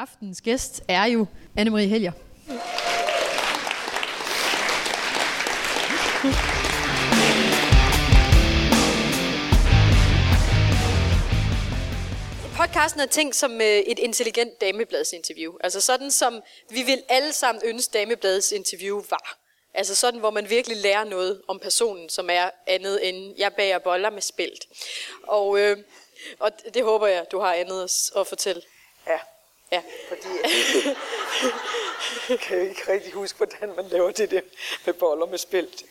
Aftens gæst er jo Anne-Marie Helger. Podcasten er tænkt som øh, et intelligent damebladsinterview. Altså sådan som vi vil alle sammen ønske damebladets interview var. Altså sådan, hvor man virkelig lærer noget om personen, som er andet end, jeg bager boller med spælt. Og, øh, og det håber jeg, du har andet at fortælle. Ja. Fordi jeg kan ikke rigtig huske, hvordan man laver det der med boller med spælt.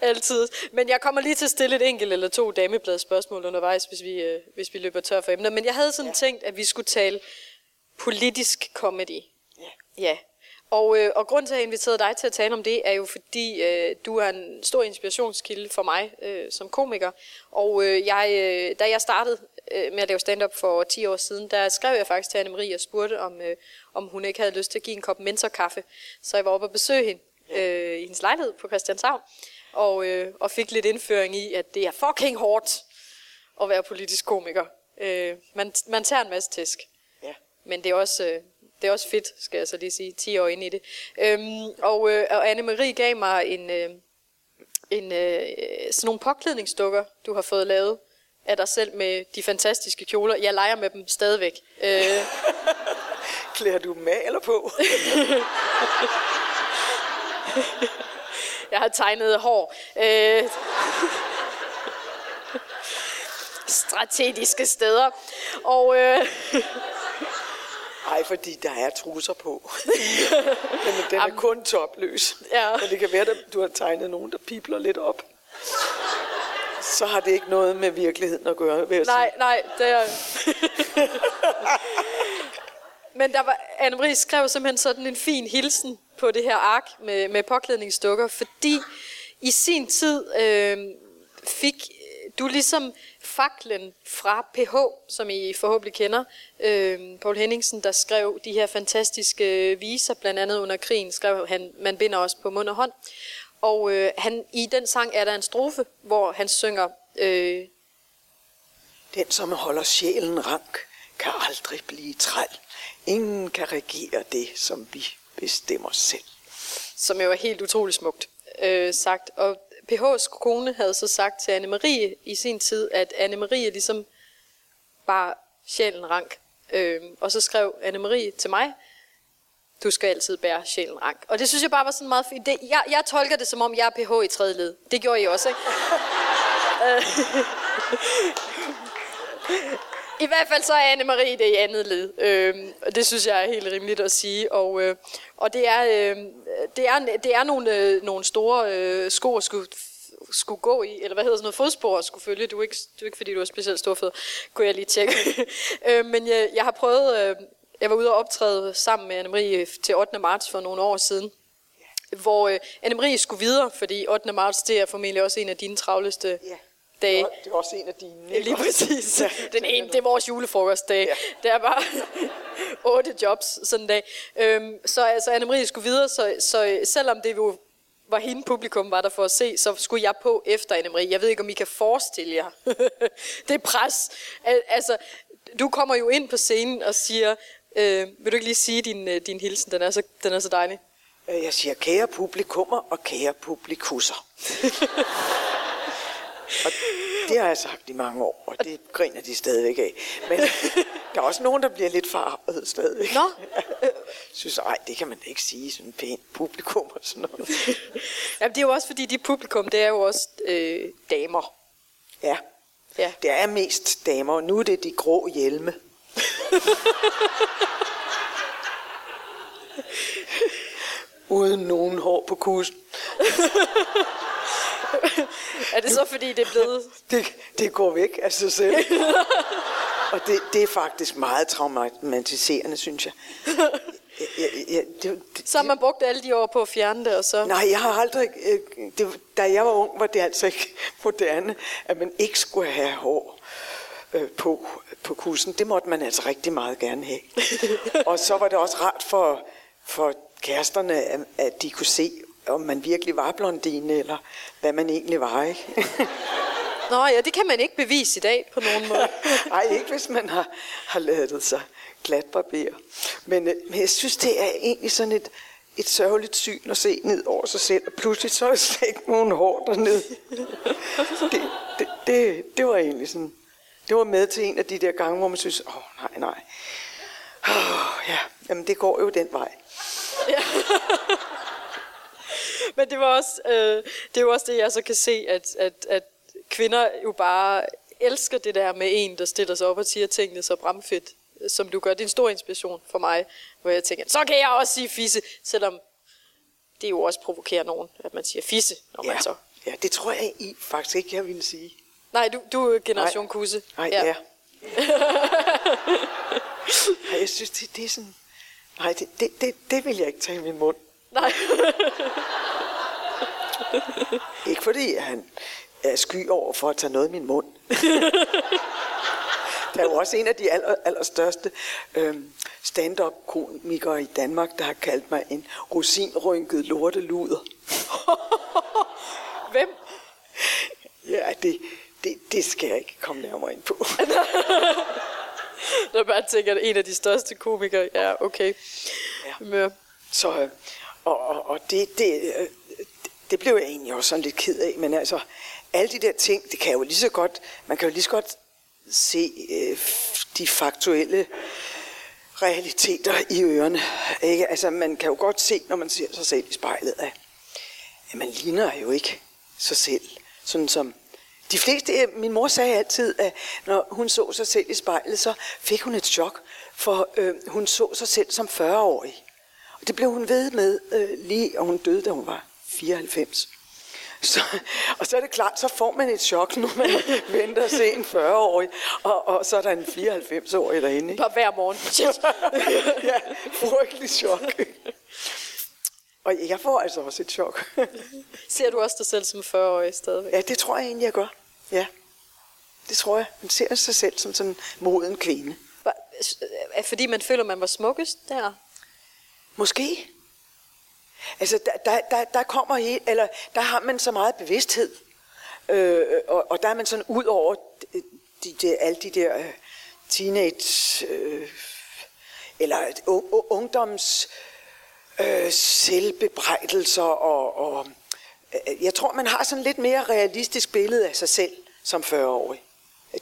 Altid. Men jeg kommer lige til at stille et enkelt eller to dameblad spørgsmål undervejs, hvis vi, øh, hvis vi løber tør for emner. Men jeg havde sådan ja. tænkt, at vi skulle tale politisk comedy. Ja. Ja. Og, øh, og grund til, at jeg inviterede dig til at tale om det, er jo fordi, øh, du er en stor inspirationskilde for mig øh, som komiker. Og øh, jeg, øh, da jeg startede øh, med at lave stand-up for 10 år siden, der skrev jeg faktisk til Anne-Marie og spurgte, om, øh, om hun ikke havde lyst til at give en kop mentorkaffe. Så jeg var oppe og besøge hende øh, i hendes lejlighed på Christianshavn, og, øh, og fik lidt indføring i, at det er fucking hårdt at være politisk komiker. Øh, man, man tager en masse tæsk, Ja. men det er også... Øh, det er også fedt, skal jeg så lige sige, 10 år inde i det. Øhm, og, øh, og Anne-Marie gav mig en, øh, en, øh, sådan nogle påklædningsdukker, du har fået lavet af dig selv med de fantastiske kjoler. Jeg leger med dem stadigvæk. Øh, Klæder du dem af eller på? jeg har tegnet hår. Øh, strategiske steder. Og øh, Nej, fordi der er trusser på. Men den er kun topløs. Ja. Men det kan være, at du har tegnet nogen, der pipler lidt op. Så har det ikke noget med virkeligheden at gøre, vil jeg nej, sige. nej, det er... Men der var, Anne-Marie skrev simpelthen sådan en fin hilsen på det her ark med, med påklædningsdukker, fordi i sin tid øh, fik du ligesom faklen fra PH, som I forhåbentlig kender, øh, Paul Henningsen, der skrev de her fantastiske viser, blandt andet under krigen, skrev han, man binder os på mund og hånd. Og øh, han, i den sang er der en strofe, hvor han synger, øh, Den, som holder sjælen rank, kan aldrig blive træl. Ingen kan regere det, som vi bestemmer selv. som jo er helt utrolig smukt øh, sagt. Og PH's kone havde så sagt til Anne-Marie i sin tid, at Anne-Marie ligesom bare sjælen rank. Øh, og så skrev Anne-Marie til mig, du skal altid bære sjælen rank. Og det synes jeg bare var sådan meget fint. Det, jeg, jeg tolker det som om, jeg er PH i tredje led. Det gjorde I også, ikke? Øh. I hvert fald så er Anne-Marie det i andet led. Og det synes jeg er helt rimeligt at sige. Og, øh, og det er, øh, det er, det er nogle, øh, nogle store øh, sko at skulle, skulle gå i, eller hvad hedder sådan noget, fodspor at skulle følge. Du er ikke, du er ikke fordi, du er specielt stor fed, kunne jeg lige tjekke. øh, men jeg, jeg har prøvet, øh, jeg var ude og optræde sammen med Anne-Marie til 8. marts for nogle år siden hvor øh, Anne-Marie skulle videre, fordi 8. marts, det er formentlig også en af dine travleste Ja. dage. Det er også en af dine. Ikke lige præcis. Ja, Den ene, det er vores julefrokostdag. Ja. Det er bare otte jobs sådan en dag. Øhm, så altså, Anne-Marie skulle videre, så, så selvom det jo var hende publikum var der for at se, så skulle jeg på efter Anne-Marie. Jeg ved ikke, om I kan forestille jer. det er pres. Al- Altså, du kommer jo ind på scenen og siger, øh, vil du ikke lige sige din, øh, din hilsen, den er så, den er så dejlig. Øh, Jeg siger kære publikummer og kære publikusser. og det har jeg sagt i mange år, og det griner de stadigvæk af. Men der er også nogen, der bliver lidt farvet stadigvæk. Nå. Jeg synes, ej, det kan man ikke sige, sådan pænt publikum og sådan noget. Jamen, det er jo også fordi, de publikum, det er jo også øh, damer. Ja, Ja. det er mest damer, og nu er det de grå hjelme. Uden nogen hår på kussen. Er det så fordi, det er blevet... Det, det går væk af sig selv. Og det, det er faktisk meget traumatiserende, synes jeg. jeg, jeg, jeg det, det, Så har man brugt alle de år på at fjerne det, og så... Nej, jeg har aldrig... øh, Det, da jeg var ung, var det altså ikke moderne, at man ikke skulle have hår øh, på, på kussen. Det måtte man altså rigtig meget gerne have. Og så var det også rart for, for kæresterne, at, at de kunne se, om man virkelig var blondine, eller hvad man egentlig var, ikke? Nå ja, det kan man ikke bevise i dag på nogen måde. Nej, ikke hvis man har, har lavet sig glat barber. Men, øh, men jeg synes, det er egentlig sådan et, et sørgeligt syn at se ned over sig selv, og pludselig så er der slet ikke nogen hår dernede. Det, det, det, det var egentlig sådan, det var med til en af de der gange, hvor man synes, åh oh, nej, nej. Oh, ja, jamen det går jo den vej. Ja. Men det var også, øh, det er jo også det, jeg så kan se, at, at, at kvinder jo bare elsker det der med en, der stiller sig op og siger tingene så bramfedt, som du gør. Det er en stor inspiration for mig, hvor jeg tænker, så kan jeg også sige fisse, selvom det jo også provokerer nogen, at man siger fisse, når Ja, man så... ja det tror jeg I faktisk ikke, jeg ville sige. Nej, du, du er generation Nej. kusse. Nej, ja. ja. Nej, jeg synes, det, det er sådan... Nej, det, det, det, det vil jeg ikke tage i min mund. Nej. Ikke fordi han er sky over for at tage noget i min mund. Der er jo også en af de aller, allerstørste øhm, stand-up-komikere i Danmark, der har kaldt mig en rosinrynket lorteluder. Hvem? Ja, det, det, det skal jeg ikke komme nærmere ind på. Når man tænker, at en af de største komikere, ja, okay. Ja. Mør. Så, øh, og, og, og det, det, øh, det blev jeg egentlig også sådan lidt ked af, men altså, alle de der ting, det kan jo lige så godt, man kan jo lige så godt se øh, de faktuelle realiteter i ørerne. Ikke? Altså, man kan jo godt se, når man ser sig selv i spejlet, at, at man ligner jo ikke sig selv. Sådan som de fleste, øh, min mor sagde altid, at når hun så sig selv i spejlet, så fik hun et chok, for øh, hun så sig selv som 40-årig. Og det blev hun ved med øh, lige, og hun døde, da hun var 94. Så, og så er det klart, så får man et chok, når man venter at se en 40-årig, og, og så er der en 94-årig derinde. Ikke? Bare hver morgen. Ja, frygtelig chok. Og jeg får altså også et chok. Ser du også dig selv som 40-årig stadigvæk? ja, det tror jeg egentlig, jeg gør. Ja, det tror jeg. Man ser sig selv som sådan en moden kvinde. Fordi man føler, man var smukkest der? Måske. Altså, der, der, der, der kommer i, eller der har man så meget bevidsthed, øh, og, og der er man sådan ud over de, de, de, alle de der øh, teenage, øh, eller u, u, ungdoms øh, selvbebrejdelser, og, og øh, jeg tror, man har sådan lidt mere realistisk billede af sig selv som 40-årig.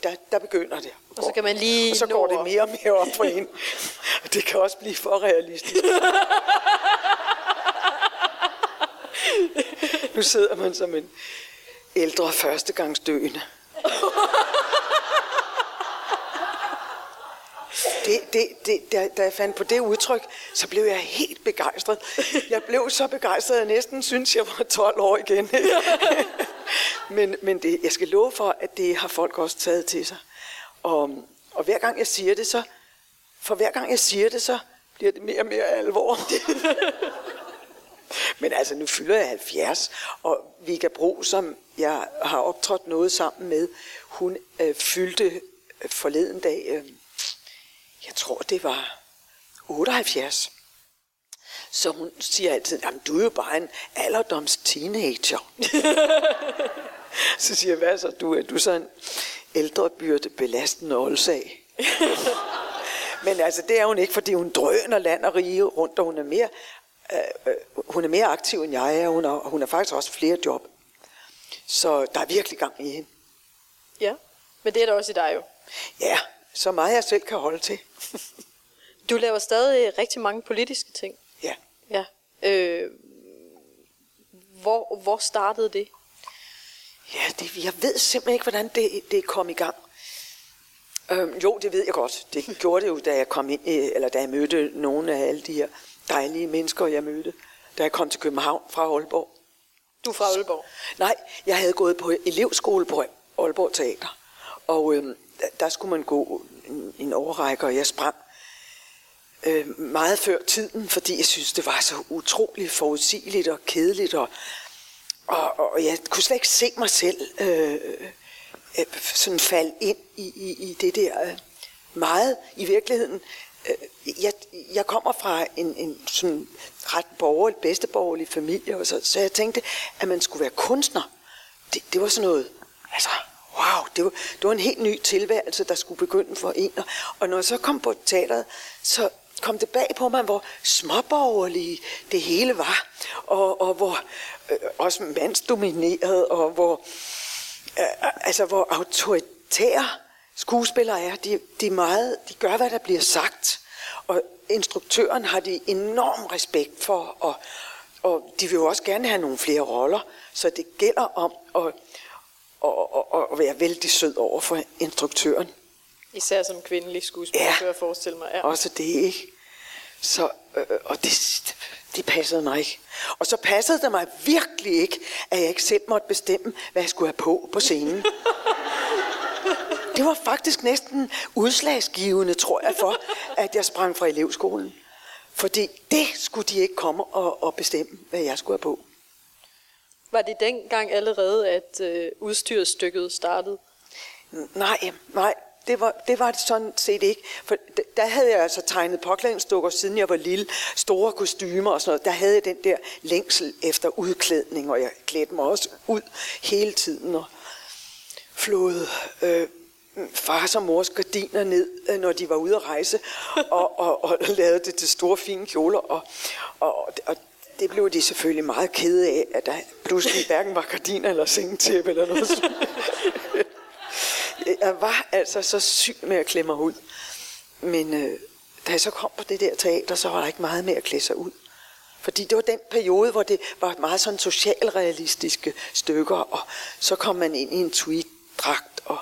Der, der begynder det. Og så kan man lige og så går det mere og mere op for en. Det kan også blive for realistisk. Nu sidder man som en ældre førstegangsdøende. Det, det, det, da, da jeg fandt på det udtryk, så blev jeg helt begejstret. Jeg blev så begejstret, at jeg næsten synes, jeg var 12 år igen. men men det, jeg skal love for, at det har folk også taget til sig. Og, og hver gang jeg siger det, så for hver gang jeg siger det, så bliver det mere og mere alvor. Men altså, nu fylder jeg 70, og Vika Bro, som jeg har optrådt noget sammen med, hun øh, fyldte øh, forleden dag, øh, jeg tror det var 78. Så hun siger altid, jamen du er jo bare en alderdoms teenager. så siger jeg, hvad så, du er du så en ældrebyrde belastende oldsag. Men altså, det er hun ikke, fordi hun drøner land og rige rundt, og hun er mere, øh, øh, hun er mere aktiv, end jeg er. Hun har, hun har faktisk også flere job. Så der er virkelig gang i hende. Ja. Men det er der også i dig jo. Ja, så meget jeg selv kan holde til. Du laver stadig rigtig mange politiske ting. Ja. Øh, hvor, hvor startede det? Ja, det, jeg ved simpelthen ikke, hvordan det, det kom i gang. Øhm, jo, det ved jeg godt. Det gjorde det jo, da jeg kom ind, eller da jeg mødte nogle af alle de her dejlige mennesker, jeg mødte, da jeg kom til København fra Aalborg. Du er fra Aalborg. Nej, jeg havde gået på elevskole på Aalborg Teater, og øhm, der, der skulle man gå en, en overrække, og jeg sprang øh, meget før tiden, fordi jeg synes, det var så utroligt forudsigeligt og kedeligt, og, og, og jeg kunne slet ikke se mig selv øh, øh, sådan falde ind i, i, i det der øh, meget i virkeligheden. Øh, jeg, jeg kommer fra en, en sådan ret borgerlig, bedsteborgerlig familie, og så, så jeg tænkte, at man skulle være kunstner. Det, det var sådan noget, altså wow, det var, det var en helt ny tilværelse, der skulle begynde for en. Og når jeg så kom på teateret, så kom det bag på mig, hvor småborgerlige det hele var, og, og hvor øh, også mandsdomineret, og hvor, øh, øh, altså, hvor autoritære skuespillere er. De, de, er meget, de gør, hvad der bliver sagt, og instruktøren har de enorm respekt for, og, og de vil jo også gerne have nogle flere roller, så det gælder om at, at, at, at være vældig sød over for instruktøren. Især som kvindelig skuespiller, ja, kan jeg forestille mig. Ja. også det, ikke? Så, øh, og det, det passede mig ikke. Og så passede det mig virkelig ikke, at jeg ikke selv måtte bestemme, hvad jeg skulle have på på scenen. Det var faktisk næsten udslagsgivende, tror jeg, for, at jeg sprang fra elevskolen. Fordi det skulle de ikke komme og, og bestemme, hvad jeg skulle have på. Var det dengang allerede, at øh, udstyrsstykket startede? Nej, nej, det var, det var det sådan set ikke. For der havde jeg altså tegnet påklædningsdukker, siden jeg var lille. Store kostymer og sådan noget. Der havde jeg den der længsel efter udklædning, og jeg klædte mig også ud hele tiden og flåede øh, fars og mors gardiner ned, øh, når de var ude at rejse, og, og, og lavede det til store fine kjoler. Og, og, og det blev de selvfølgelig meget kede af, at der pludselig hverken var gardiner eller sengetæppe eller noget. jeg var altså så syg med at klemme mig ud. Men øh, da jeg så kom på det der teater, så var der ikke meget med at klæde sig ud. Fordi det var den periode, hvor det var meget sådan socialrealistiske stykker, og så kom man ind i en tweed-dragt og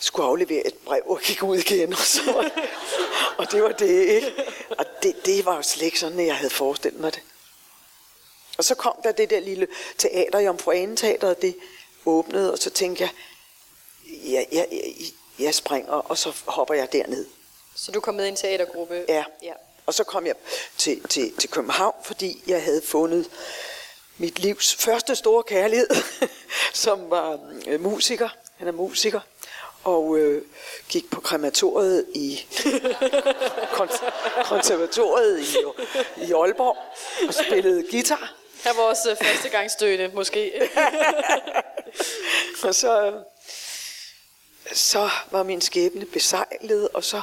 skulle aflevere et brev og gik ud igen. Og, så, og det var det, ikke? Og det, det var jo slet ikke sådan, jeg havde forestillet mig det. Og så kom der det der lille teater, Jomfru Teateret, det åbnede, og så tænkte jeg, jeg, jeg, jeg, jeg springer, og så hopper jeg derned. Så du kom med i en teatergruppe? Ja. ja. Og så kom jeg til, til, til København, fordi jeg havde fundet mit livs første store kærlighed, som var øh, musiker. Han er musiker. Og øh, gik på krematoriet i konservatoriet i, i Aalborg og spillede guitar. Her var vores øh, første gang måske. og så så var min skæbne besejlet, og så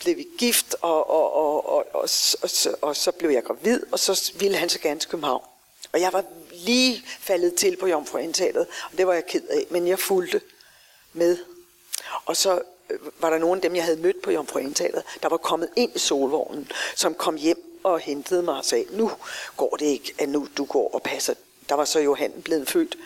blev vi gift, og, og, og, og, og, og, og, og så blev jeg gravid, og så ville han så gerne til København. Og jeg var lige faldet til på Jomfruindtaget, og det var jeg ked af, men jeg fulgte med. Og så øh, var der nogen af dem, jeg havde mødt på Jomfruindtaget, der var kommet ind i solvognen, som kom hjem og hentede mig og sagde, nu går det ikke, at nu du går og passer. Der var så Johan blevet født.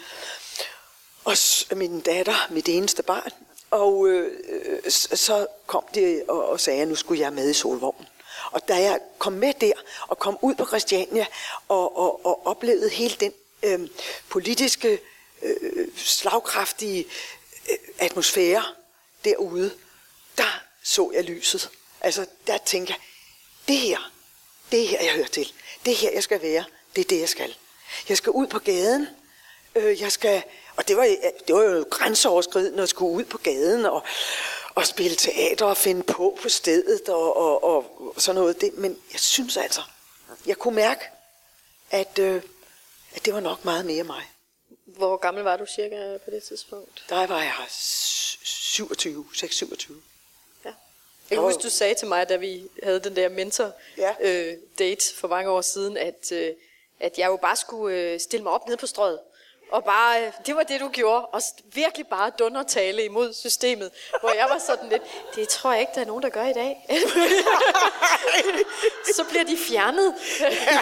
Og min datter, mit eneste barn, og øh, øh så kom de og, og sagde, at nu skulle jeg med i solvognen. Og da jeg kom med der og kom ud på Christiania og, og, og oplevede hele den øh, politiske, øh, slagkraftige øh, atmosfære derude, der så jeg lyset. Altså der tænkte jeg, det her, det er her, jeg hører til. Det er her, jeg skal være. Det er det, jeg skal. Jeg skal ud på gaden. Øh, jeg skal og det var, det var jo grænseoverskridende at skulle ud på gaden og, og spille teater og finde på på stedet og, og, og sådan noget. Det, men jeg synes altså, jeg kunne mærke, at, øh, at det var nok meget mere mig. Hvor gammel var du cirka på det tidspunkt? Der var jeg 27, 6-27. Ja. Jeg kan huske, du sagde til mig, da vi havde den der mentor-date ja. øh, for mange år siden, at, øh, at jeg jo bare skulle øh, stille mig op nede på strøget og bare, øh, det var det, du gjorde. Og virkelig bare dundertale imod systemet. Hvor jeg var sådan lidt, det tror jeg ikke, der er nogen, der gør i dag. så bliver de fjernet. ja,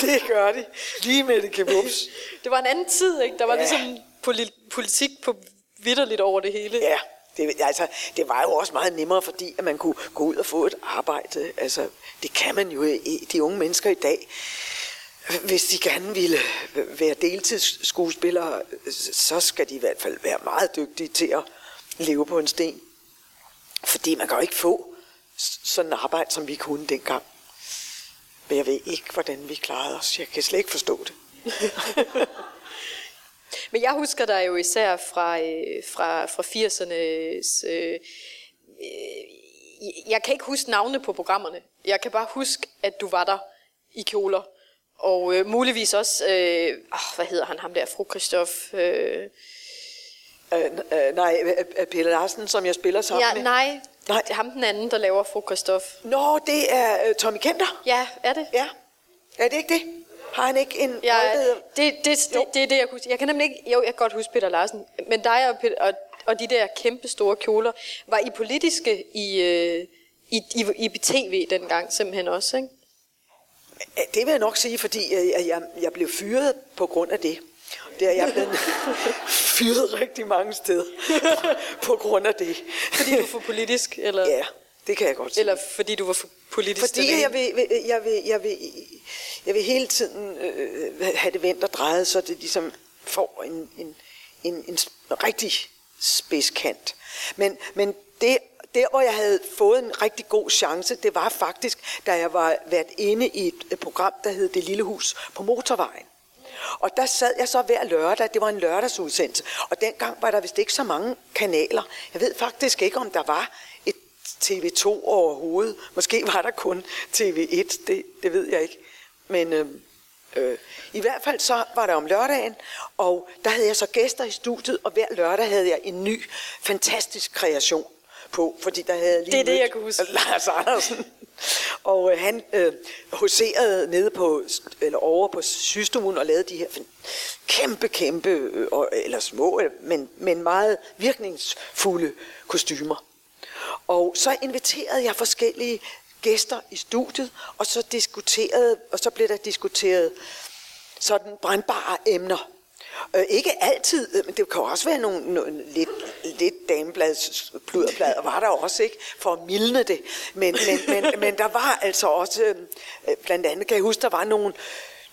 det gør de. Lige med det kebups. Det var en anden tid, ikke? Der var ja. ligesom politik på vidderligt over det hele. Ja, det, altså, det var jo også meget nemmere, fordi at man kunne gå ud og få et arbejde. Altså, det kan man jo i de unge mennesker i dag hvis de gerne ville være deltidsskuespillere, så skal de i hvert fald være meget dygtige til at leve på en sten. Fordi man kan jo ikke få sådan et arbejde, som vi kunne dengang. Men jeg ved ikke, hvordan vi klarede os. Jeg kan slet ikke forstå det. Men jeg husker dig jo især fra, øh, fra, fra 80'ernes... Øh, øh, jeg kan ikke huske navnene på programmerne. Jeg kan bare huske, at du var der i kjoler og øh, muligvis også, øh, oh, hvad hedder han, ham der, fru Christoph? Øh, Øh, øh, nej, øh, øh, Pelle Larsen, som jeg spiller sammen Ja, med. nej. Nej. Det er ham den anden, der laver fru Christoph. Nå, det er øh, Tommy Kenter. Ja, er det? Ja. Er det ikke det? Har han ikke en Ja, det, det, det, Jo. det, er det, jeg kunne Jeg kan nemlig ikke... Jo, jeg kan godt huske Peter Larsen. Men dig og, Peter, og, og de der kæmpe store kjoler, var I politiske i, øh, i, i, i tv dengang simpelthen også, ikke? Det vil jeg nok sige, fordi øh, jeg, jeg, jeg blev fyret på grund af det. Det er jeg blevet fyret rigtig mange steder på grund af det. Fordi du var for politisk, eller, Ja, det kan jeg godt sige. eller fordi du var for politisk? Fordi jeg vil, jeg vil, jeg vil, jeg vil hele tiden øh, have det vendt og drejet, så det ligesom får en, en, en, en rigtig spidskant. Men, men det, der, hvor jeg havde fået en rigtig god chance, det var faktisk, da jeg var været inde i et, program, der hed Det Lille Hus på Motorvejen. Og der sad jeg så hver lørdag, det var en lørdagsudsendelse, og dengang var der vist ikke så mange kanaler. Jeg ved faktisk ikke, om der var et TV2 overhovedet. Måske var der kun TV1, det, det ved jeg ikke. Men øh, øh, i hvert fald så var der om lørdagen, og der havde jeg så gæster i studiet, og hver lørdag havde jeg en ny, fantastisk kreation på, fordi der havde lige Det er det, jeg kan huske. Lars Andersen. Og øh, han øh, huserede nede på, eller over på systuen og lavede de her kæmpe, kæmpe, øh, og- eller små, øh, men, men meget virkningsfulde kostymer. Og så inviterede jeg forskellige gæster i studiet, og så diskuterede, og så blev der diskuteret sådan brandbare emner. Øh, ikke altid, øh, men det kan også være nogle, nogle lidt, lidt dameblads pluderblad, var der også, ikke? For at mildne det. Men, men, men, men der var altså også, øh, blandt andet kan jeg huske, der var nogle,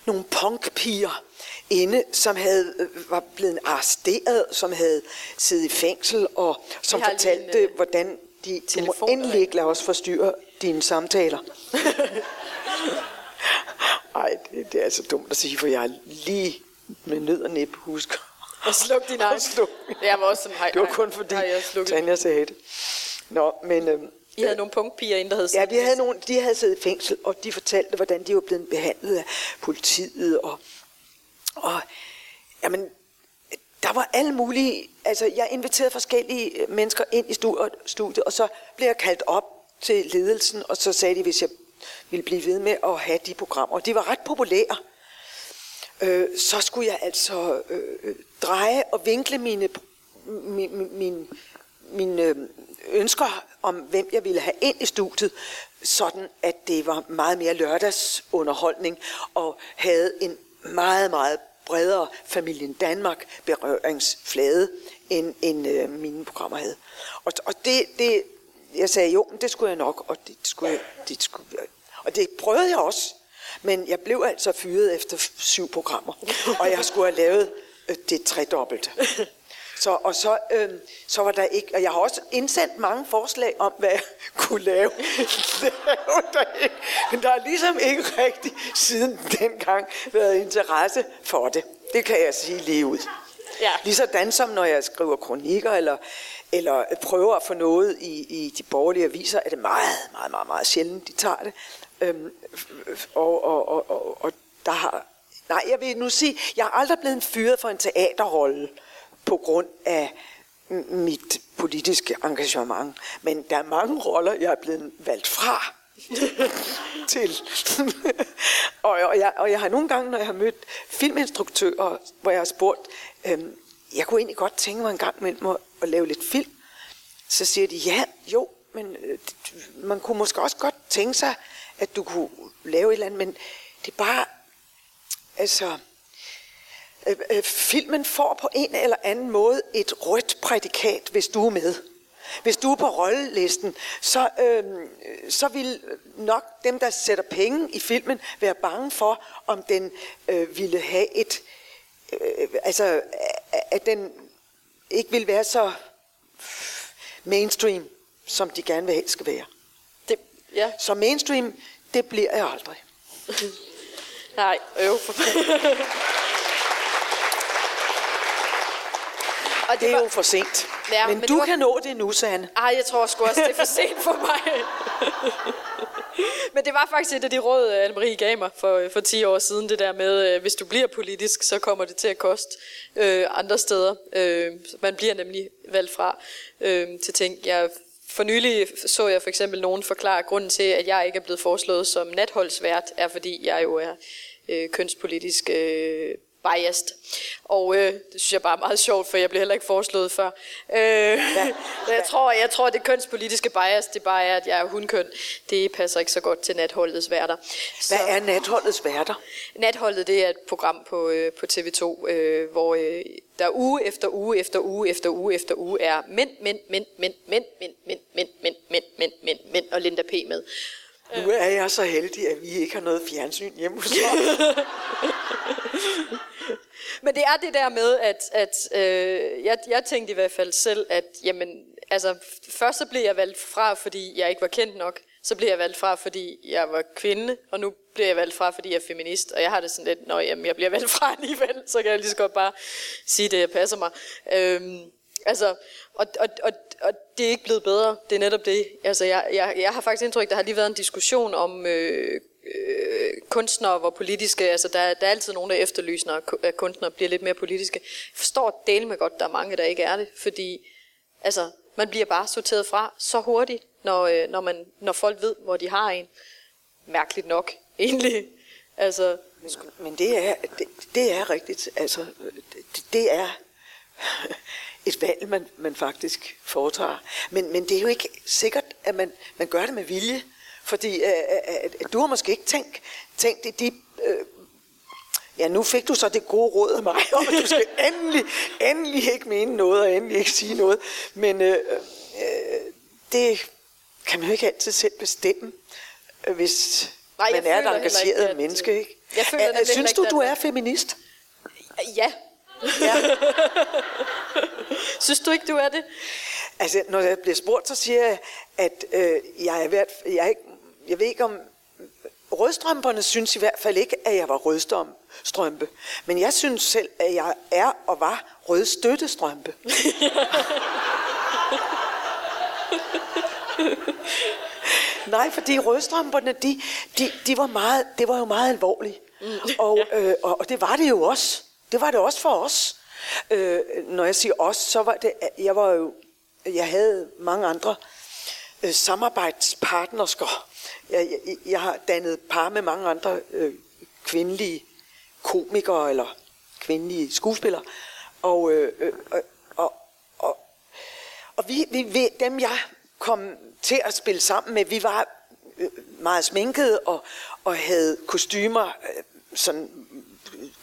nogle punkpiger inde, som havde, øh, var blevet arresteret, som havde siddet i fængsel, og som fortalte, en, øh, hvordan de, du må endelig ikke lade os forstyrre dine samtaler. Ej, det, det er altså dumt at sige, for jeg har lige med nød og næppe husk. Og sluk din egen. sluk. Jeg var også sådan, hej, Det var kun fordi hej. Tanja sagde det. Nå, men øhm, I havde nogle punktpiger inde, der hed ja, vi havde nogle, de havde siddet i fængsel, og de fortalte, hvordan de var blevet behandlet af politiet, og, og jamen, der var alle mulige, altså jeg inviterede forskellige mennesker ind i stu- studiet, og så blev jeg kaldt op til ledelsen, og så sagde de, hvis jeg ville blive ved med at have de programmer, og de var ret populære, øh, så skulle jeg altså øh, dreje og vinkle mine, min, min, min, mine øh, ønsker om, hvem jeg ville have ind i studiet, sådan at det var meget mere lørdagsunderholdning og havde en meget, meget bredere familien Danmark berøringsflade, end, end øh, mine programmer havde. Og, og det, det, jeg sagde jo, men det skulle jeg nok, og det skulle jeg, det skulle, jeg- og det prøvede jeg også. Men jeg blev altså fyret efter syv programmer, og jeg skulle have lavet øh, det tredobbelte. Så, og så, øh, så var der ikke, og jeg har også indsendt mange forslag om, hvad jeg kunne lave. lave derinde. Men der er ligesom ikke rigtig siden dengang været interesse for det. Det kan jeg sige lige ud. Ja. Ligesådan som når jeg skriver kronikker, eller, eller prøver at få noget i, i de borgerlige aviser, er det meget, meget, meget, meget sjældent, de tager det. Øhm, og, og, og, og, og der har... Nej, jeg vil nu sige, jeg er aldrig blevet fyret for en teaterrolle på grund af mit politiske engagement. Men der er mange roller, jeg er blevet valgt fra til. og, og, jeg, og jeg har nogle gange, når jeg har mødt filminstruktører, hvor jeg har spurgt, øhm, jeg kunne egentlig godt tænke mig en gang imellem at, at lave lidt film. Så siger de, ja, jo, men øh, man kunne måske også godt tænke sig, at du kunne lave et eller andet, men det er bare, altså, øh, øh, filmen får på en eller anden måde et rødt prædikat, hvis du er med. Hvis du er på rollelisten, så, øh, så vil nok dem, der sætter penge i filmen, være bange for, om den øh, ville have et... Øh, altså, at den ikke vil være så mainstream, som de gerne vil have, skal være. Det, ja, Så mainstream, det bliver jeg aldrig. nej, øv for Og Det er var- jo for sent. Ja, men, men det du var- kan nå det nu, Sanne. Ej, jeg tror sgu også, det er for sent for mig. Men det var faktisk et af de råd, øh, Anne-Marie gav mig for, øh, for 10 år siden, det der med, øh, hvis du bliver politisk, så kommer det til at koste øh, andre steder. Øh, man bliver nemlig valgt fra øh, til ting. Jeg for nylig så jeg for eksempel nogen forklare grunden til, at jeg ikke er blevet foreslået som natholdsvært, er fordi jeg jo er øh, kønspolitisk øh, biased. Og øh, det synes jeg bare er meget sjovt, for jeg blev heller ikke foreslået før. Øh, ja. jeg, tror, jeg tror, det kønspolitiske bias, det bare er, at jeg er hundkøn. Det passer ikke så godt til natholdets værter. Så, Hvad er natholdets værter? Natholdet, det er et program på, øh, på TV2, øh, hvor øh, der uge efter uge efter uge efter uge efter uge er mænd, mænd, mænd, mænd, mænd, mænd, mænd, mænd, mænd, mænd, mænd, mænd, mænd, og Linda P. med. Nu er jeg så heldig, at vi ikke har noget fjernsyn hjemme hos os. Men det er det der med, at, at øh, jeg, jeg tænkte i hvert fald selv, at jamen, altså, først så blev jeg valgt fra, fordi jeg ikke var kendt nok. Så blev jeg valgt fra, fordi jeg var kvinde, og nu bliver jeg valgt fra, fordi jeg er feminist. Og jeg har det sådan lidt, når jeg bliver valgt fra alligevel, så kan jeg lige så godt bare sige det, jeg passer mig. Øhm, altså, og, og, og, og det er ikke blevet bedre. Det er netop det. Altså, jeg, jeg, jeg har faktisk indtryk, der har lige været en diskussion om øh, øh, kunstnere, hvor politiske, altså der, der er altid nogen, der efterlyser, at kunstnere bliver lidt mere politiske. Jeg forstår del med godt, der er mange, der ikke er det, fordi altså, man bliver bare sorteret fra så hurtigt, når, øh, når, man, når folk ved, hvor de har en. Mærkeligt nok, egentlig. Altså, men, men det, er, det, det er rigtigt. Altså, det, det er et valg, man, man faktisk foretager. Men, men det er jo ikke sikkert, at man, man gør det med vilje. Fordi øh, øh, øh, du har måske ikke tænkt, tænkt i de... Øh, ja, nu fik du så det gode råd af mig, om at du skal endelig, endelig ikke mene noget, og endelig ikke sige noget. Men øh, øh, det kan man jo ikke altid selv bestemme, hvis Nej, man er et engageret ikke, at, menneske. Ikke? Jeg føler, Æ, synes du, du er feminist? Ja. Ja. synes du ikke, du er det? Altså, når jeg bliver spurgt, så siger jeg, at øh, jeg, er hvert, jeg ikke jeg ved ikke om, rødstrømperne synes i hvert fald ikke, at jeg var rødstrømpe. Men jeg synes selv, at jeg er og var rødstøttestrømpe. Nej, fordi rødstrømperne, de, de, de var meget, det var jo meget alvorligt. Mm. Og, øh, og, og det var det jo også. Det var det også for os. Øh, når jeg siger os, så var det, jeg var jo, jeg havde mange andre øh, samarbejdspartnersker jeg, jeg, jeg har dannet par med mange andre øh, kvindelige komikere eller kvindelige skuespillere. Og, øh, øh, og, og, og vi, vi, vi, dem jeg kom til at spille sammen med, vi var øh, meget sminkede og, og havde kostymer øh, sådan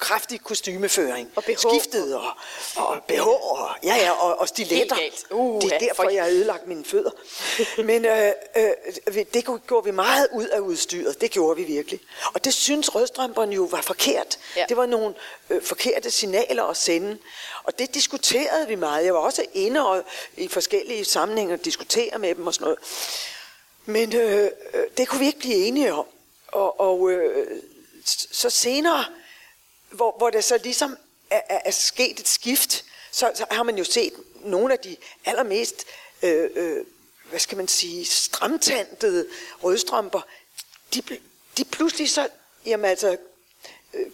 kraftig kostymeføring. Og BH. Skiftet og, og BH og, ja, ja, og, og stiletter. Uh, det er derfor, jeg har ødelagt mine fødder. Men øh, øh, det gjorde vi meget ud af udstyret. Det gjorde vi virkelig. Og det synes rødstrømperne jo var forkert. Ja. Det var nogle øh, forkerte signaler at sende. Og det diskuterede vi meget. Jeg var også inde og, i forskellige sammenhænge og diskutere med dem og sådan noget. Men øh, øh det kunne vi ikke blive enige om. Og, og øh, så senere hvor, hvor der så ligesom er, er, er sket et skift, så, så har man jo set nogle af de allermest, øh, øh, hvad skal man sige, stramtantede rødstrømper, de, de pludselig så, jamen altså,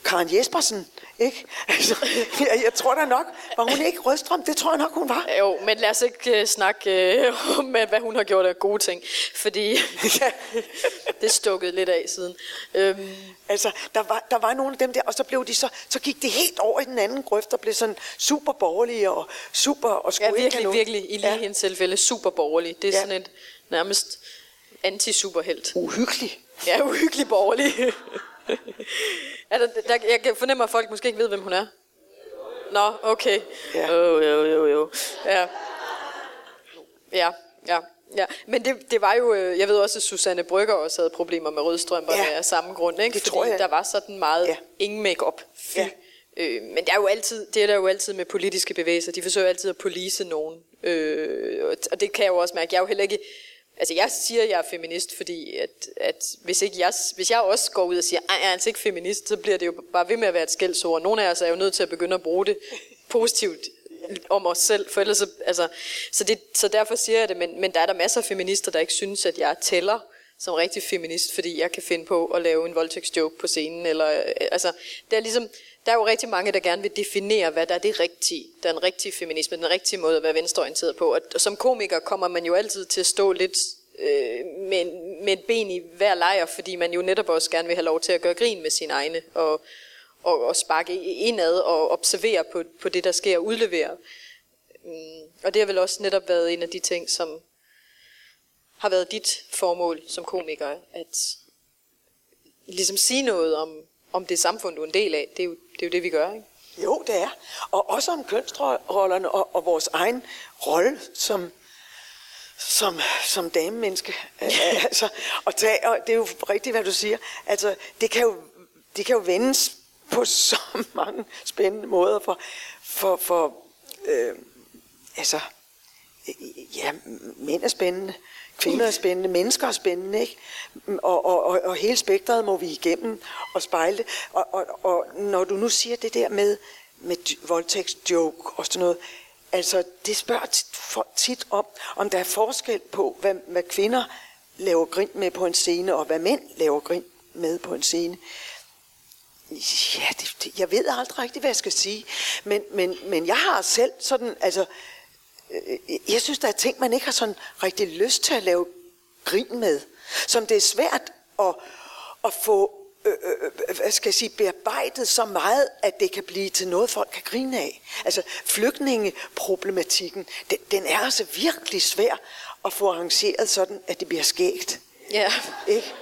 Karen Jespersen, ikke? Altså, jeg, jeg tror da nok, var hun ikke rødstrøm? Det tror jeg nok, hun var. Jo, men lad os ikke uh, snakke uh, om, hvad hun har gjort af gode ting, fordi det stukkede lidt af siden. Um, altså, der var, der var nogle af dem der, og så blev de så, så gik det helt over i den anden grøft, og blev sådan super borgerlige og super og Ja, virkelig, virkelig, i lige ja. hendes tilfælde, super borgerlige. Det er ja. sådan et nærmest anti-superhelt. Uhyggelig. Ja, uhyggelig borgerlig. Er der, der, jeg fornemmer, at folk måske ikke ved, hvem hun er. Nå, okay. Ja. Jo, jo, jo, jo. Ja. Ja, ja. Ja, men det, det var jo, øh, jeg ved også, at Susanne Brygger også havde problemer med rødstrømper ja. af samme grund, ikke? Det Fordi tror jeg. der var sådan meget ja. ingen make-up. Ja. Øh, men det er jo altid, det er der jo altid med politiske bevægelser. De forsøger altid at police nogen. Øh, og det kan jeg jo også mærke. Jeg er jo heller ikke Altså jeg siger, at jeg er feminist, fordi at, at hvis, ikke jeg, hvis jeg også går ud og siger, at jeg er altså ikke feminist, så bliver det jo bare ved med at være et skældsord. Nogle af os er jo nødt til at begynde at bruge det positivt om os selv, for ellers så, altså, så, det, så derfor siger jeg det, men, men der er der masser af feminister, der ikke synes, at jeg tæller som rigtig feminist, fordi jeg kan finde på at lave en voldtægtsjoke på scenen. Eller, altså, det er ligesom, der er jo rigtig mange, der gerne vil definere, hvad der er det rigtige, den rigtige feminisme, den rigtige måde at være venstreorienteret på. Og, som komiker kommer man jo altid til at stå lidt øh, med, med et ben i hver lejr, fordi man jo netop også gerne vil have lov til at gøre grin med sine egne, og, og, og sparke indad og observere på, på det, der sker og udlevere. Mm, og det har vel også netop været en af de ting, som har været dit formål som komiker, at ligesom sige noget om, om det samfund, du er en del af. Det er jo det, er jo det vi gør, ikke? Jo, det er. Og også om kønsrollerne og, og vores egen rolle som, som, som damemenneske. altså, og, tage, og det er jo rigtigt, hvad du siger. Altså, det kan jo, det kan jo vendes på så mange spændende måder for, for, for øh, altså, ja, mænd er spændende, kvinder er spændende, mennesker er spændende, ikke? Mm, og, og, og, og hele spektret må vi igennem og spejle det. Og, og, og når du nu siger det der med, med voldtægtsjoke og sådan noget, altså det spørger tit, tit om, om der er forskel på, hvad, hvad kvinder laver grin med på en scene, og hvad mænd laver grin med på en scene. Ja, det, det, jeg ved aldrig rigtigt, hvad jeg skal sige. Men, men, men jeg har selv sådan, altså, jeg synes, der er ting, man ikke har sådan rigtig lyst til at lave grin med. Som det er svært at, at få, øh, øh, øh hvad skal jeg sige, bearbejdet så meget, at det kan blive til noget, folk kan grine af. Altså, flygtningeproblematikken, den, den er altså virkelig svær at få arrangeret sådan, at det bliver skægt. Ja. Ikke?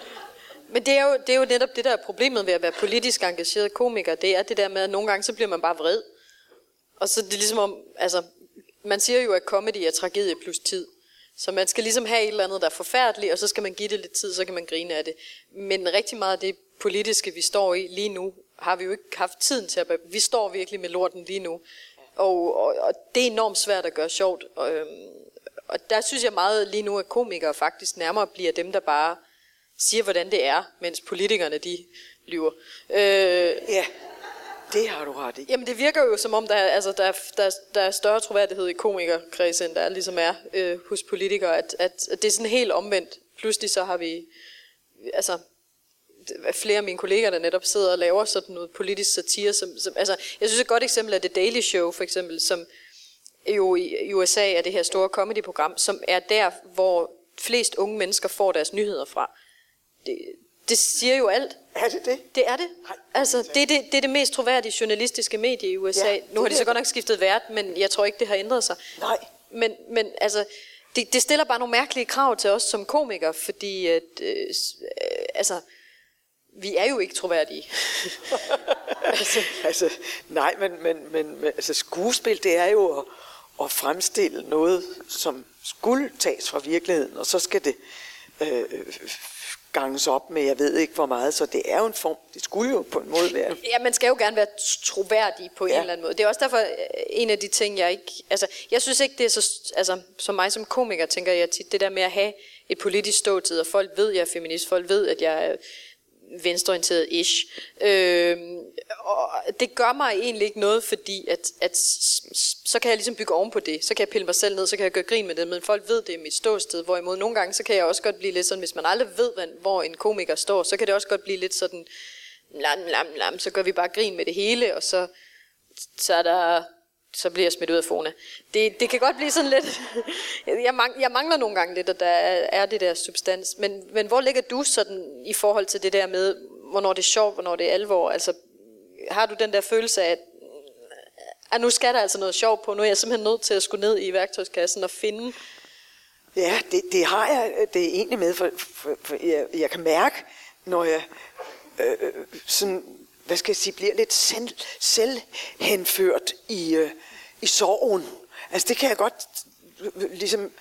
Men det er, jo, det er jo netop det, der er problemet ved at være politisk engageret komiker. Det er det der med, at nogle gange så bliver man bare vred. Og så det er ligesom om, altså, man siger jo, at comedy er tragedie plus tid. Så man skal ligesom have et eller andet, der er forfærdeligt, og så skal man give det lidt tid, så kan man grine af det. Men rigtig meget af det politiske, vi står i lige nu, har vi jo ikke haft tiden til at... Vi står virkelig med lorten lige nu. Og, og, og det er enormt svært at gøre sjovt. Og, og der synes jeg meget lige nu, at komikere faktisk nærmere bliver dem, der bare siger, hvordan det er, mens politikerne de lyver. Øh, ja, det har du ret i. Jamen det virker jo som om, der er, altså, der, der, der er større troværdighed i komikerkredsen, end der ligesom er øh, hos politikere, at, at, at det er sådan helt omvendt. Pludselig så har vi, altså flere af mine kolleger, der netop sidder og laver sådan noget politisk satire. Som, som, altså, jeg synes et godt eksempel er The Daily Show, for eksempel, som jo i, i USA er det her store comedy-program, som er der, hvor flest unge mennesker får deres nyheder fra det, det siger jo alt. Er det det? Det er det. Altså, det, er det, det er det mest troværdige journalistiske medie i USA. Ja, nu har de så godt nok skiftet vært, men jeg tror ikke, det har ændret sig. Nej. Men, men altså, det, det stiller bare nogle mærkelige krav til os som komikere, fordi at, øh, altså, vi er jo ikke troværdige. altså. altså, nej, men, men, men, men altså, skuespil, det er jo at, at fremstille noget, som skulle tages fra virkeligheden, og så skal det øh, ganges op med, jeg ved ikke hvor meget, så det er jo en form, det skulle jo på en måde være. Ja, man skal jo gerne være troværdig på ja. en eller anden måde. Det er også derfor øh, en af de ting, jeg ikke, altså, jeg synes ikke, det er så, altså, som mig som komiker, tænker jeg tit, det der med at have et politisk ståtid, og folk ved, jeg er feminist, folk ved, at jeg er venstreorienteret ish. Øh, og det gør mig egentlig ikke noget, fordi at, at så kan jeg ligesom bygge oven på det. Så kan jeg pille mig selv ned, så kan jeg gøre grin med det, men folk ved, det er mit ståsted. Hvorimod nogle gange, så kan jeg også godt blive lidt sådan, hvis man aldrig ved, hvor en komiker står, så kan det også godt blive lidt sådan, lam, lam, lam, så gør vi bare grin med det hele, og så, så er der så bliver jeg smidt ud af Fona. Det, det kan godt blive sådan lidt... jeg, mang, jeg mangler nogle gange lidt, at der er, er det der substans. Men, men hvor ligger du sådan i forhold til det der med, hvornår det er sjovt, hvornår det er alvor? Altså, har du den der følelse af, at, at nu skal der altså noget sjovt på, nu er jeg simpelthen nødt til at skulle ned i værktøjskassen og finde... Ja, det, det har jeg det er egentlig med, for, for, for jeg, jeg kan mærke, når jeg øh, øh sådan hvad skal jeg sige, bliver lidt selv, selvhenført i, øh, i sorgen. Altså det kan jeg godt, ligesom,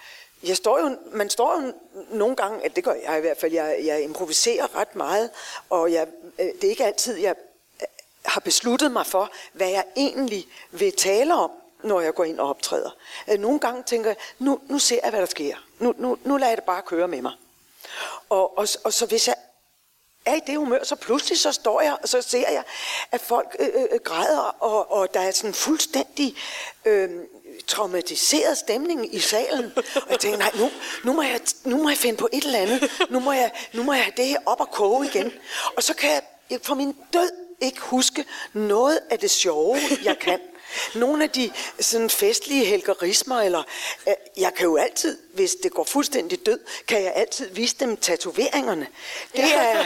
jeg står jo, man står jo nogle gange, at det gør jeg i hvert fald, jeg, jeg improviserer ret meget, og jeg, øh, det er ikke altid, jeg øh, har besluttet mig for, hvad jeg egentlig vil tale om, når jeg går ind og optræder. Øh, nogle gange tænker jeg, nu, nu ser jeg, hvad der sker. Nu, nu, nu lader jeg det bare køre med mig. Og, og, og så hvis jeg er i det humør, så pludselig så står jeg, og så ser jeg, at folk øh, øh, øh, græder, og, og der er sådan fuldstændig øh, traumatiseret stemning i salen. Og jeg tænker, nej, nu, nu, må jeg, nu må jeg finde på et eller andet. Nu må jeg, nu må jeg have det her op og koge igen. Og så kan jeg for min død ikke huske noget af det sjove, jeg kan. Nogle af de sådan festlige helgerismer, eller øh, jeg kan jo altid, hvis det går fuldstændig død, kan jeg altid vise dem tatoveringerne. Det er,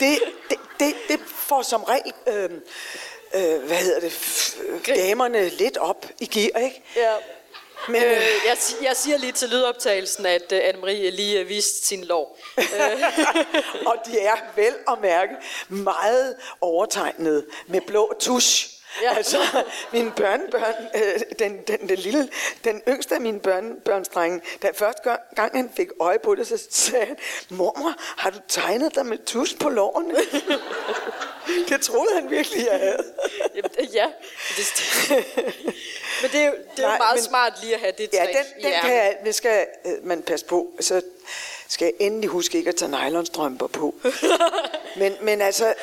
det, det, det, det får som regel, øh, øh, hvad hedder det, damerne lidt op i gear, ikke? Ja. Men, Øh, øh, jeg, jeg siger lige til lydoptagelsen, at uh, Anne-Marie lige uh, viste sin lov. og de er vel at mærke meget overtegnet med blå tusch. Ja. Ja. Altså, mine børnebørn, øh, den, den, den, lille, den yngste af mine børnebørnsdrenge, da første gang, gang han fik øje på det, så sagde han, mormor, har du tegnet dig med tusch på lårene? det troede han virkelig, jeg havde. Jamen, ja. Det, men det er jo, det er jo Nej, meget men- smart lige at have det Ja, trick den, den kan jeg, det skal øh, man passe på. Så skal jeg endelig huske ikke at tage nylonstrømper på. men, men altså,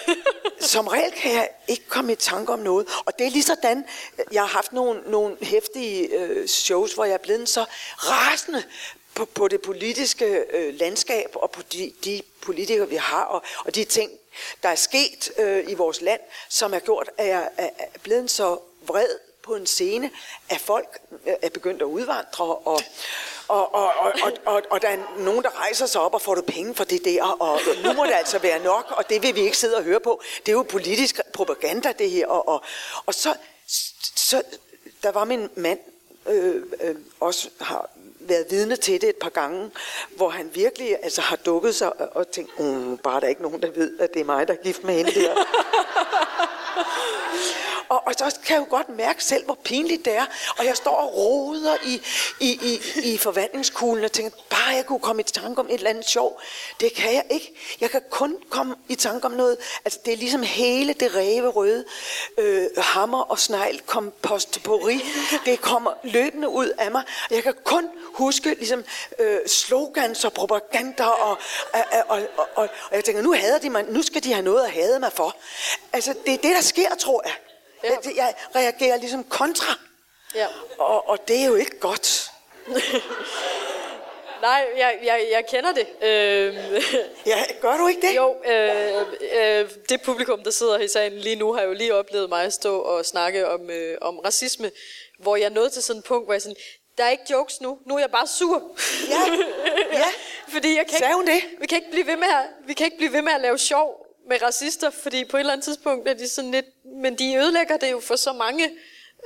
som regel kan jeg ikke komme i tanke om noget. Og det er lige sådan, jeg har haft nogle, nogle hæftige øh, shows, hvor jeg er blevet så rasende på, på det politiske øh, landskab og på de, de politikere, vi har, og, og de ting, der er sket øh, i vores land, som har gjort, at jeg er, er blevet så vred på en scene, at folk øh, er begyndt at udvandre, og, og, og, og, og, og, og der er nogen, der rejser sig op og får du penge for det der, og nu må det altså være nok, og det vil vi ikke sidde og høre på. Det er jo politisk propaganda, det her. Og, og, og så, så, der var min mand, øh, øh, også har været vidne til det et par gange, hvor han virkelig altså, har dukket sig og, og tænkt, mm, bare der er ikke nogen, der ved, at det er mig, der er gift med hende der. Og, og så kan jeg jo godt mærke selv, hvor pinligt det er. Og jeg står og roder i, i, i, i forvandlingskuglen og tænker, bare jeg kunne komme i tanke om et eller andet sjov. Det kan jeg ikke. Jeg kan kun komme i tanke om noget. Altså det er ligesom hele det ræve røde øh, hammer og snegl kompostpori. Det kommer løbende ud af mig. Og jeg kan kun huske ligesom øh, slogans og propaganda og, og, og, og, og, og jeg tænker, nu hader de mig. Nu skal de have noget at hade mig for. Altså det er det, der sker, tror jeg. Ja. Jeg, jeg reagerer ligesom kontra. Ja. Og, og det er jo ikke godt. Nej, jeg, jeg, jeg kender det. Øh, Ja, gør du ikke det? jo, øh, øh, det publikum, der sidder her i salen lige nu, har jo lige oplevet mig stå og snakke om, øh, om racisme, hvor jeg nåede til sådan et punkt, hvor jeg sådan, der er ikke jokes nu, nu er jeg bare sur. Ja, ja. fordi jeg kan Sagde hun ikke, det? Vi kan, ikke blive ved med at, vi kan ikke blive ved med at lave sjov med racister, fordi på et eller andet tidspunkt er de sådan lidt, men de ødelægger det jo for så mange,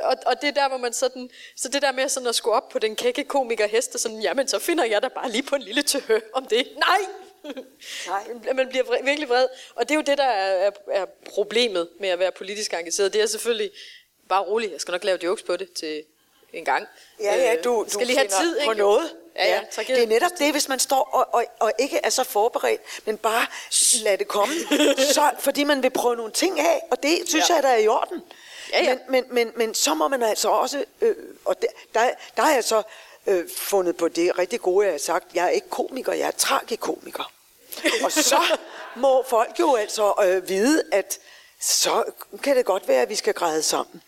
og, og det er der, hvor man sådan, så det der med sådan at skulle op på den kække komiker heste, sådan, jamen så finder jeg da bare lige på en lille tøhø om det. Nej! Nej. Man bliver vred, virkelig vred. Og det er jo det, der er, er, er problemet med at være politisk engageret. Det er selvfølgelig, bare rolig, jeg skal nok lave jokes på det til en gang. Ja, ja, Øh, du, du skal lige have tid, på ikke? noget. Ja, ja, tragedie. det er netop det, hvis man står og, og, og ikke er så forberedt, men bare lad det komme, så, fordi man vil prøve nogle ting af, og det synes Ja. jeg, der er i orden. Ja, ja. Men, men, men, men så må man altså også, øh, og der, der, der har jeg så øh, fundet på det rigtig gode, jeg har sagt, jeg er ikke komiker, jeg er tragikomiker. og så må folk jo altså øh, vide, at så kan det godt være, at vi skal græde sammen.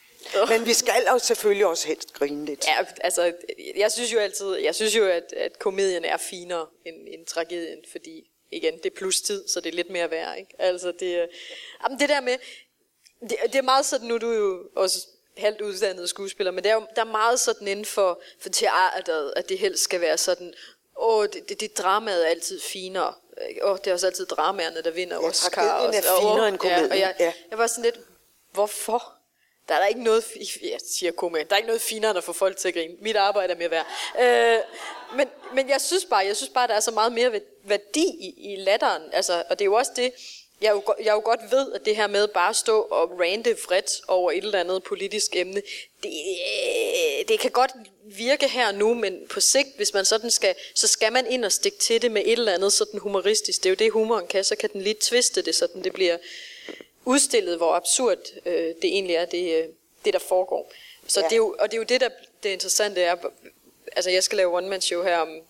Men vi skal jo selvfølgelig også helst grine lidt. Ja, altså, jeg synes jo altid, jeg synes jo, at, at komedien er finere end, end tragedien, fordi igen, det er plus tid, så det er lidt mere værd, ikke? Altså, det, øh, jamen, det der med, det, det er meget sådan, nu er du jo også halvt uddannet skuespiller, men det er jo, der er meget sådan inden for, for teateret, at det helst skal være sådan, åh, det, det, det dramaet er altid finere. Åh, det er også altid dramaerne, der vinder Ja, Oscar. tragedien er og- finere åh, end komedien, Ja, og jeg, ja. jeg var sådan lidt, hvorfor? Der er der ikke noget, jeg siger komik, der er ikke noget finere end at få folk til at grine. Mit arbejde er mere værd. Øh, men, men jeg synes bare, jeg synes bare, der er så meget mere værdi i, i latteren. Altså, og det er jo også det, jeg jo, jeg jo godt ved, at det her med bare at stå og rante vredt over et eller andet politisk emne, det, øh, det kan godt virke her nu, men på sigt, hvis man sådan skal, så skal man ind og stikke til det med et eller andet sådan humoristisk. Det er jo det, humoren kan, så kan den lige tviste det, sådan det bliver udstillet, hvor absurd øh, det egentlig er, det, øh, det der foregår. Så Ja. det er jo, og det er jo det, der det interessante er, altså jeg skal lave one-man-show her om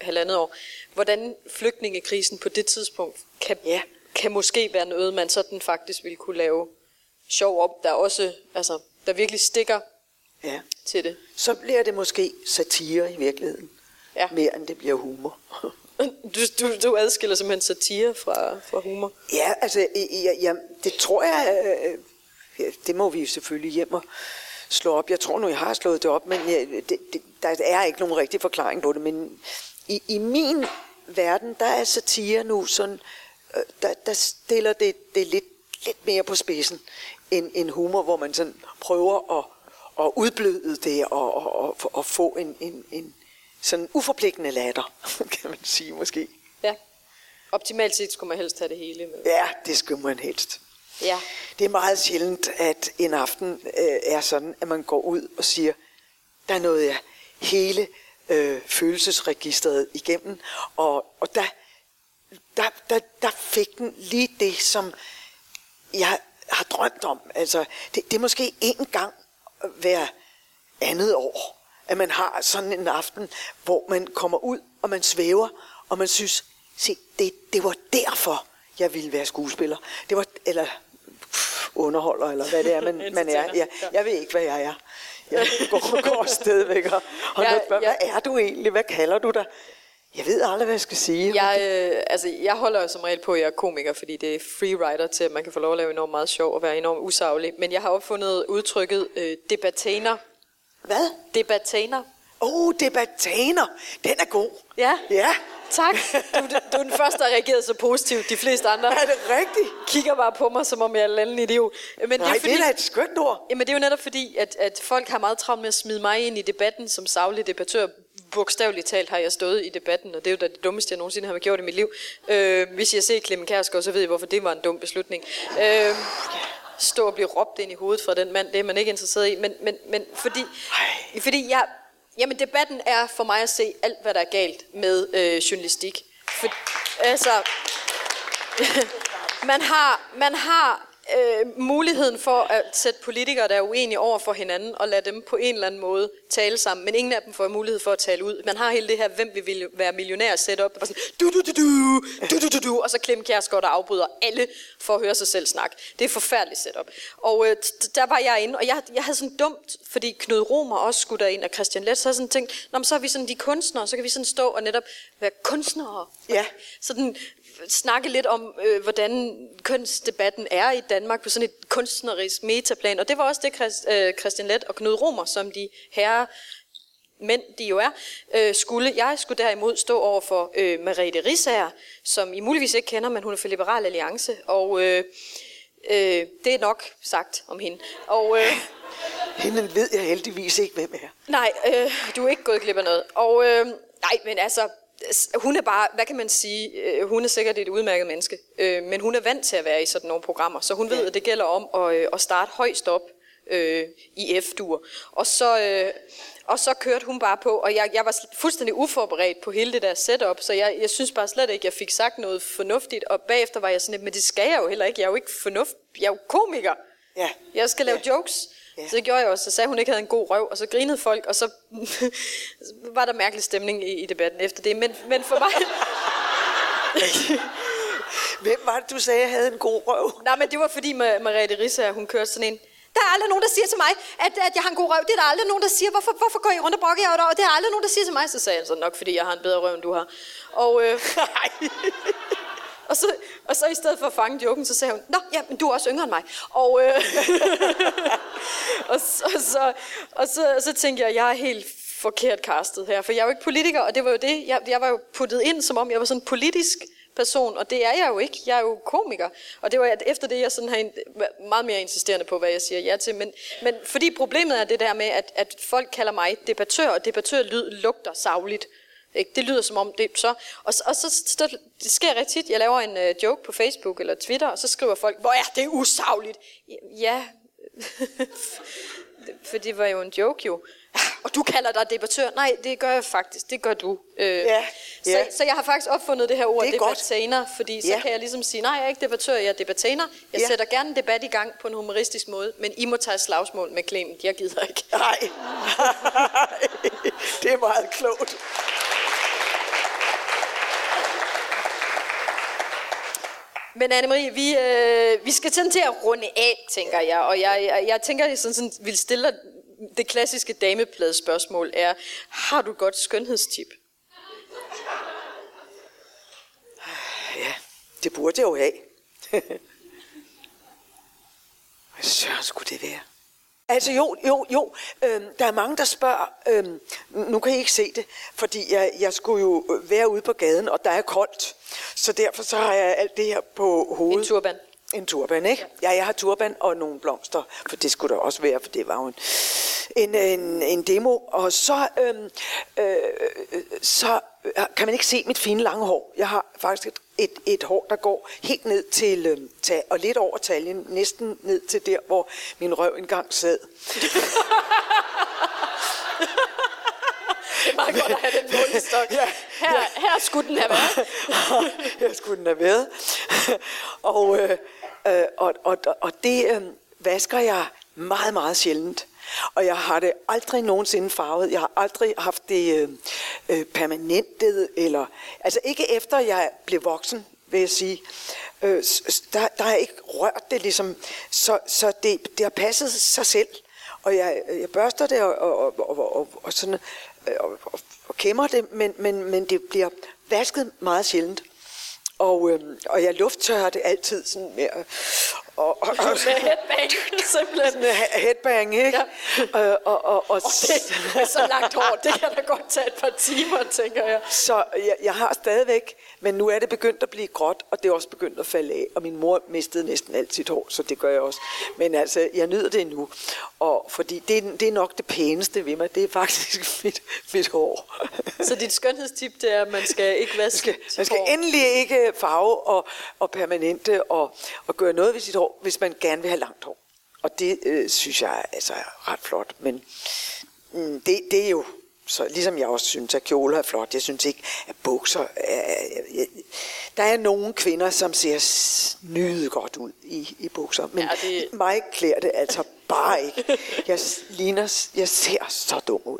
halvandet år. Hvordan flygtningekrisen på det tidspunkt kan, Ja. kan måske være noget, man sådan faktisk ville kunne lave sjov op, der også, altså, der virkelig stikker Ja. til det. Så bliver det måske satire i virkeligheden. Ja. Mere end det bliver humor. Du, du, du adskiller simpelthen satire fra, fra humor. Ja, altså, ja, ja, det tror jeg, øh, ja, det må vi jo selvfølgelig hjem og slå op. Jeg tror nu, jeg har slået det op, men ja, det, det, der er ikke nogen rigtig forklaring på det. Men i, i min verden, der er satire nu sådan, øh, der, der stiller det, det lidt, lidt mere på spidsen end, end humor, hvor man sådan prøver at, at udbløde det og, og, og, og få en, en, en sådan uforpligtende latter, kan man sige måske. Ja. Optimalt set skulle man helst have det hele med. Ja, det skal man helst. Ja. Det er meget sjældent, at en aften øh, er sådan, at man går ud og siger, der nåede jeg hele øh, følelsesregistret igennem, og, og der, der, der, der fik den lige det, som jeg har drømt om. Altså, det, det er måske en gang hver andet år, at man har sådan en aften, hvor man kommer ud, og man svæver, og man synes, se, det, det var derfor, jeg ville være skuespiller. Det var, eller pff, underholder, eller hvad det er, man, man er. Jeg, jeg ved ikke, hvad jeg er. Jeg går, går stadigvæk og, og Ja, ja, spørger, ja. hvad er du egentlig? Hvad kalder du dig? Jeg ved aldrig, hvad jeg skal sige. Jeg, øh, altså, jeg holder jo som regel på, at jeg er komiker, fordi det er freerider til, at man kan få lov at lave enormt meget sjov og være enormt usaglig. Men jeg har opfundet udtrykket øh, debataner. Hvad? Debataner. Åh, oh, debataner. Den er god. Ja. Ja. Tak. Du, du, er den første, der har reageret så positivt. De fleste andre Er det rigtigt? kigger bare på mig, som om jeg er en anden idiot. Men Nej, det er da et skønt ord. Jamen det er jo netop fordi, at, at folk har meget travlt med at smide mig ind i debatten som savlig debattør. Bogstaveligt talt har jeg stået i debatten, og det er jo da det dummeste, jeg nogensinde har gjort i mit liv. Øh, hvis jeg ser Clemen Kærsgaard, så ved jeg, hvorfor det var en dum beslutning. Øh, stå og blive råbt ind i hovedet fra den mand, det er man ikke interesseret i. Men, men, men fordi, Ej. fordi jeg, jamen debatten er for mig at se alt, hvad der er galt med øh, journalistik. For, altså, man har, man har øh, muligheden for at sætte politikere, der er uenige over for hinanden, og lade dem på en eller anden måde tale sammen, men ingen af dem får mulighed for at tale ud. Man har hele det her, hvem vi vil være millionær set op, og sådan, du, du, du, du, du, du, du, du, og så Clem Kjærsgaard, der afbryder alle for at høre sig selv snakke. Det er forfærdeligt setup. Og øh, der var jeg inde, og jeg, jeg havde sådan dumt, fordi Knud Romer også skulle derind, og Christian Let, så havde sådan tænkt, Nå, men så er vi sådan de kunstnere, så kan vi sådan stå og netop være kunstnere. Ja. Sådan snakke lidt om, øh, hvordan kønsdebatten er i Danmark på sådan et kunstnerisk metaplan. Og det var også det, Christ, øh, Christian Let og Knud Romer, som de herre mænd, de jo er, øh, skulle. Jeg skulle derimod stå over for øh, Merete Risager, som I muligvis ikke kender, men hun er for Liberal Alliance. Og øh, øh, det er nok sagt om hende. Og... Øh, Hende ved jeg heldigvis ikke, hvem er. Nej, øh, du er ikke gået glip af noget. Og øh, nej, men altså, hun er bare, hvad kan man sige, øh, hun er sikkert et udmærket menneske, øh, men hun er vant til at være i sådan nogle programmer, så hun ved, at det gælder om at, øh, at starte højst op øh, i F-dur. Og så, øh, og så kørte hun bare på, og jeg, jeg var fuldstændig uforberedt på hele det der setup, så jeg, jeg synes bare slet ikke, jeg fik sagt noget fornuftigt, og bagefter var jeg sådan lidt, men det skal jeg jo heller ikke, jeg er jo ikke fornuft, jeg er jo komiker. Ja. Jeg skal lave Ja. jokes. Ja. Så det gjorde jeg også. Så sagde hun ikke havde en god røv, og så grinede folk, og så var der mærkelig stemning i, i debatten efter det. Men, men for mig... Hvem var det, du sagde, havde en god røv? Nej, men det var fordi Ma- Mariette Risse, hun kørte sådan en... Der er aldrig nogen, der siger til mig, at, at jeg har en god røv. Det er der aldrig nogen, der siger. Hvorfor, hvorfor går I rundt og brokker jer over det? Og det er aldrig nogen, der siger til mig. Så sagde jeg så nok, fordi jeg har en bedre røv, end du har. Og, øh, og, så, og så i stedet for at fange joken, så sagde hun, Nå, ja, men du er også yngre end mig. Og, øh, og, så, og, så, og, så, og så tænkte jeg, jeg er helt forkert castet her, for jeg er jo ikke politiker, og det var jo det, jeg, jeg var jo puttet ind, som om jeg var sådan en politisk person, og det er jeg jo ikke. Jeg er jo komiker. Og det var at efter det, jeg sådan har meget mere insisterende på, hvad jeg siger ja til. Men, men fordi problemet er det der med, at, at folk kalder mig debattør, og debattør lyd, lugter savligt. Ikke? Det lyder som om det så. Og, så- og så, så det sker rigtig tit. Jeg laver en uh, joke på Facebook eller Twitter, og så skriver folk, hvor er det usagligt. Ja, for det var jo en joke jo. Og du kalder dig debattør. Nej, det gør jeg faktisk. Det gør du. Øh, Ja, så, ja. så jeg har faktisk opfundet det her ord, Det er godt. debattaner, fordi så Ja. kan jeg ligesom sige, nej, jeg er ikke debattør, jeg er debattaner. Jeg Ja. sætter gerne en debat i gang på en humoristisk måde, men I må tage slagsmål med Clement. Jeg gider ikke. Nej. det er meget klogt. Men Anne-Marie, vi, øh, vi skal sådan til at runde af, tænker jeg. Og jeg, jeg, jeg tænker, at jeg sådan, sådan, vil stille dig det klassiske damepladespørgsmål er, har du godt skønhedstip? Ah, ja, det burde jeg jo have. Hvad søren skulle det være? Altså jo, jo, jo. Øhm, der er mange, der spørger, øhm, nu kan I ikke se det, fordi jeg, jeg skulle jo være ude på gaden, og der er koldt. Så derfor så har jeg alt det her på hovedet. En turban. En turban, ikke? Ja. ja, jeg har turban og nogle blomster, for det skulle der også være, for det var jo en, en, en, en demo. Og så, øhm, øh, så kan man ikke se mit fine lange hår. Jeg har faktisk et, et, et hår, der går helt ned til, øhm, til, og lidt over taljen, næsten ned til der, hvor min røv engang sad. Det er meget godt at have den målestok. ja, her, ja. her skulle den have været. her skulle den have været. og, øh, øh, og, og, og det øh, vasker jeg meget, meget sjældent. Og jeg har det aldrig nogensinde farvet. Jeg har aldrig haft det øh, øh permanentet. Eller, altså ikke efter jeg blev voksen, vil jeg sige. Øh, der, der har jeg ikke rørt det ligesom. Så, så det, det har passet sig selv. Og jeg, jeg børster det og, og, og, og, og, sådan, øh, og, og, og kæmmer det, men, men, men det bliver vasket meget sjældent. Og, øh, og jeg lufttørrer det altid sådan med, og, og, og, med headbang, simpelthen. Med headbang, ikke? Ja. Øh, og, og, og, og det er så langt hår, det kan da godt tage et par timer, tænker jeg. Så jeg, jeg har stadigvæk, men nu er det begyndt at blive gråt, og det er også begyndt at falde af. Og min mor mistede næsten alt sit hår, så det gør jeg også. Men altså, jeg nyder det nu. Og fordi det, det er nok det pæneste ved mig, det er faktisk mit, mit hår. Så dit skønhedstip, det er, at man skal ikke vaske man skal, man skal endelig ikke farve og, og permanente og, og gøre noget ved sit hår hår, hvis man gerne vil have langt hår. Og det øh, synes jeg altså er ret flot. Men mm, det, det er jo, så ligesom jeg også synes, at kjoler er flot. Jeg synes ikke, at bukser er... Jeg, der er nogle kvinder, som ser nyde godt ud i, i bukser. Men ja, det... mig klæder det altså bare ikke. Jeg, ligner, jeg ser så dum ud.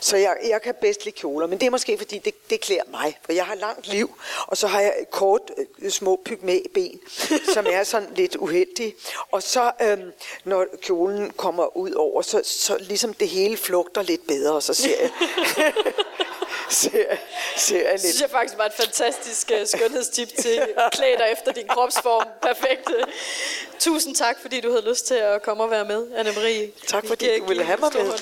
Så jeg, jeg kan bedst lide kjoler, men det er måske fordi, det, det klæder mig. For jeg har langt liv, og så har jeg kort, øh, små pygmæben, som er sådan lidt uheldige. Og så, øhm, når kjolen kommer ud over, så, så ligesom det hele flugter lidt bedre, så ser jeg... ser, ser lidt. synes jeg faktisk var et fantastisk uh, skønhedstip til klæde dig efter din kropsform. Perfekt. Tusind tak, fordi du havde lyst til at komme og være med, Anne-Marie. Tak, fordi du ville have mig med.